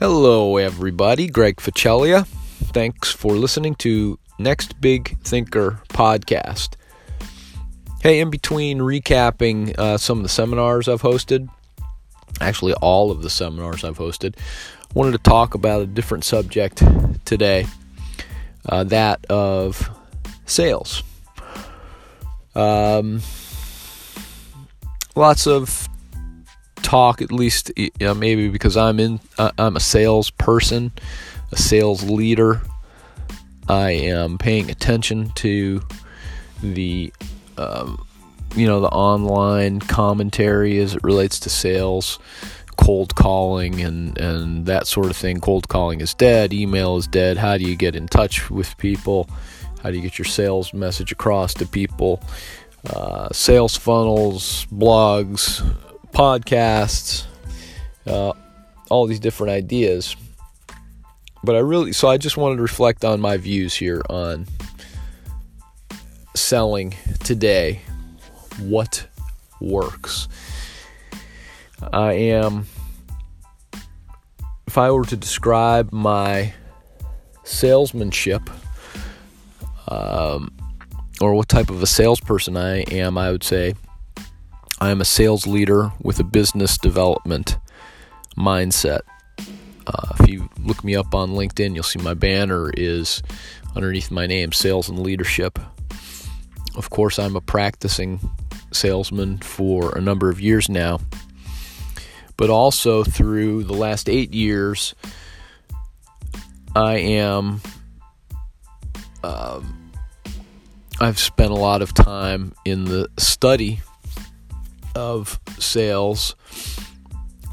Hello, everybody. Greg Facelia. Thanks for listening to Next Big Thinker podcast. Hey, in between recapping uh, some of the seminars I've hosted, actually, all of the seminars I've hosted, wanted to talk about a different subject today uh, that of sales. Um, lots of talk, at least maybe because I'm in, uh, I'm a salesperson, a sales leader. I am paying attention to the, um, you know, the online commentary as it relates to sales, cold calling, and and that sort of thing. Cold calling is dead. Email is dead. How do you get in touch with people? How do you get your sales message across to people? Uh, sales funnels, blogs, podcasts, uh, all these different ideas. But I really, so I just wanted to reflect on my views here on selling today. What works? I am, if I were to describe my salesmanship, um, or what type of a salesperson I am, I would say I am a sales leader with a business development mindset. Uh, if you look me up on LinkedIn, you'll see my banner is underneath my name, Sales and Leadership. Of course, I'm a practicing salesman for a number of years now, but also through the last eight years, I am. Um, I've spent a lot of time in the study of sales,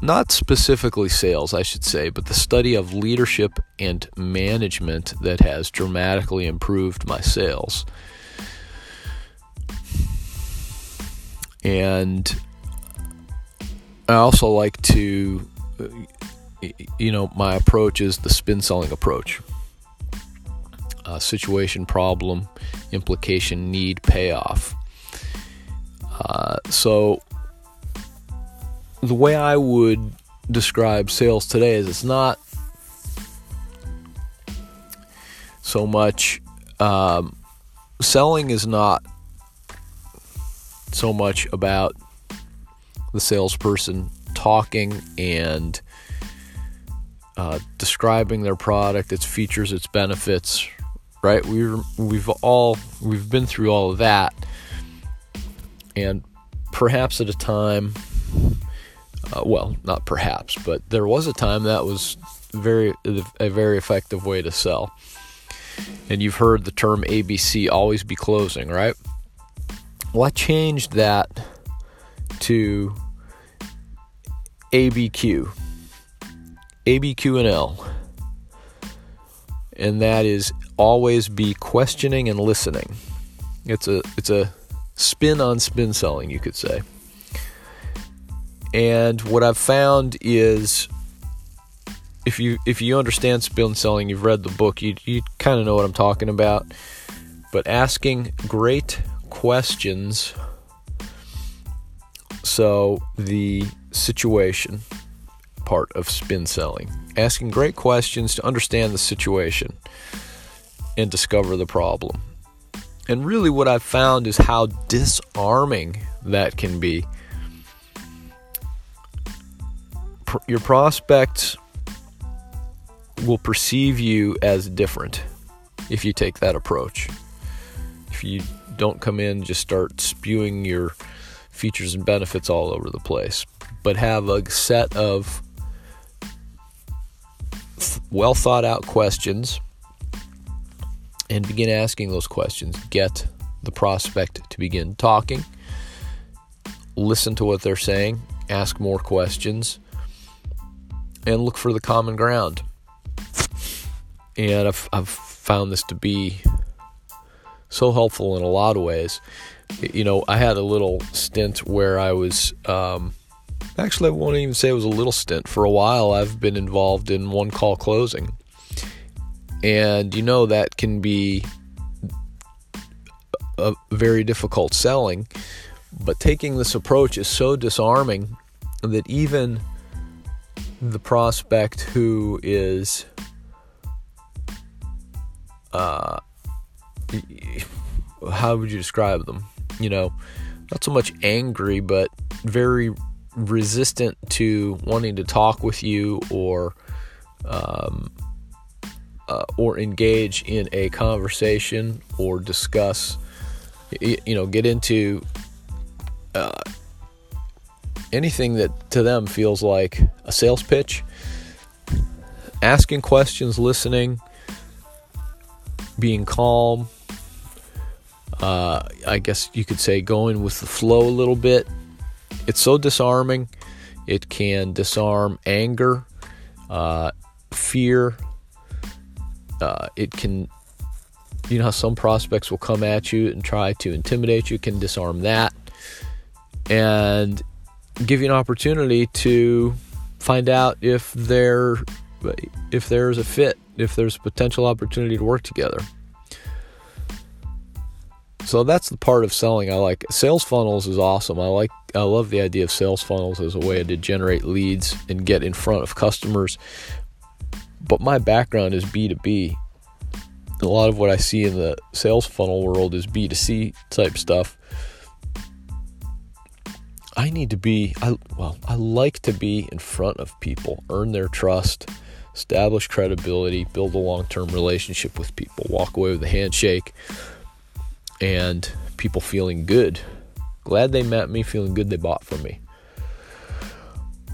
not specifically sales, I should say, but the study of leadership and management that has dramatically improved my sales. And I also like to, you know, my approach is the spin selling approach. Uh, situation, problem, implication, need, payoff. Uh, so the way I would describe sales today is it's not so much um, selling is not so much about the salesperson talking and uh, describing their product, its features, its benefits. Right? We've we've all we've been through all of that, and perhaps at a time uh, well, not perhaps, but there was a time that was very a very effective way to sell. And you've heard the term ABC, always be closing, right? Well, I changed that to ABQ, ABQ and L, and that is always be questioning and listening. It's a it's a spin on spin selling, you could say. And what I've found is if you if you understand spin selling, you've read the book, you you kind of know what I'm talking about. But asking great questions so the situation part of spin selling, asking great questions to understand the situation and discover the problem. And really what I've found is how disarming that can be your prospects will perceive you as different if you take that approach. If you don't come in just start spewing your features and benefits all over the place, but have a set of well thought out questions and begin asking those questions. Get the prospect to begin talking, listen to what they're saying, ask more questions and look for the common ground. And I've, I've found this to be so helpful in a lot of ways. You know, I had a little stint where I was, um, actually, I won't even say it was a little stint. For a while, I've been involved in one call closing. And you know, that can be a very difficult selling. But taking this approach is so disarming that even the prospect who is uh, how would you describe them? You know, not so much angry, but very resistant to wanting to talk with you or um, uh, or engage in a conversation or discuss, you know, get into uh, anything that to them feels like a sales pitch. Asking questions, listening, being calm. Uh, I guess you could say going with the flow a little bit. It's so disarming. It can disarm anger, uh, fear. Uh, it can, you know, how some prospects will come at you and try to intimidate you, can disarm that and give you an opportunity to find out if there if there's a fit if there's a potential opportunity to work together. So that's the part of selling I like. Sales funnels is awesome. I like I love the idea of sales funnels as a way to generate leads and get in front of customers. But my background is B2B. A lot of what I see in the sales funnel world is B2C type stuff. I need to be I well, I like to be in front of people, earn their trust establish credibility, build a long term relationship with people, walk away with a handshake, and people feeling good. Glad they met me, feeling good they bought from me.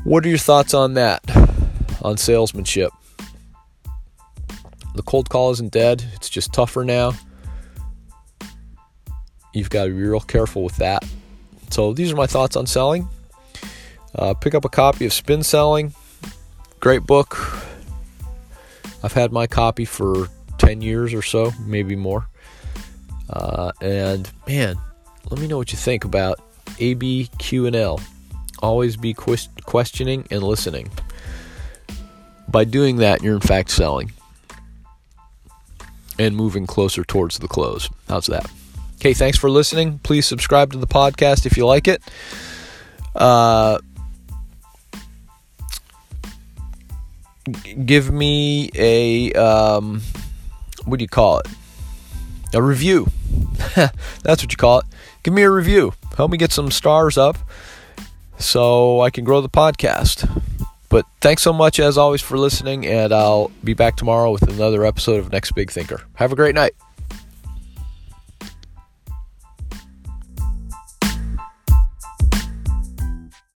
What are your thoughts on that? On salesmanship? The cold call isn't dead, it's just tougher now. You've got to be real careful with that. So, these are my thoughts on selling. Uh, pick up a copy of Spin Selling. Great book. I've had my copy for 10 years or so, maybe more. Uh, and man, let me know what you think about ABQ&L. Always be questioning and listening. By doing that, you're in fact selling and moving closer towards the close. How's that? Okay, thanks for listening. Please subscribe to the podcast if you like it. Uh, give me a um, what do you call it? A review. That's what you call it. Give me a review. Help me get some stars up so I can grow the podcast. But thanks so much as always for listening, and I'll be back tomorrow with another episode of Next Big Thinker. Have a great night.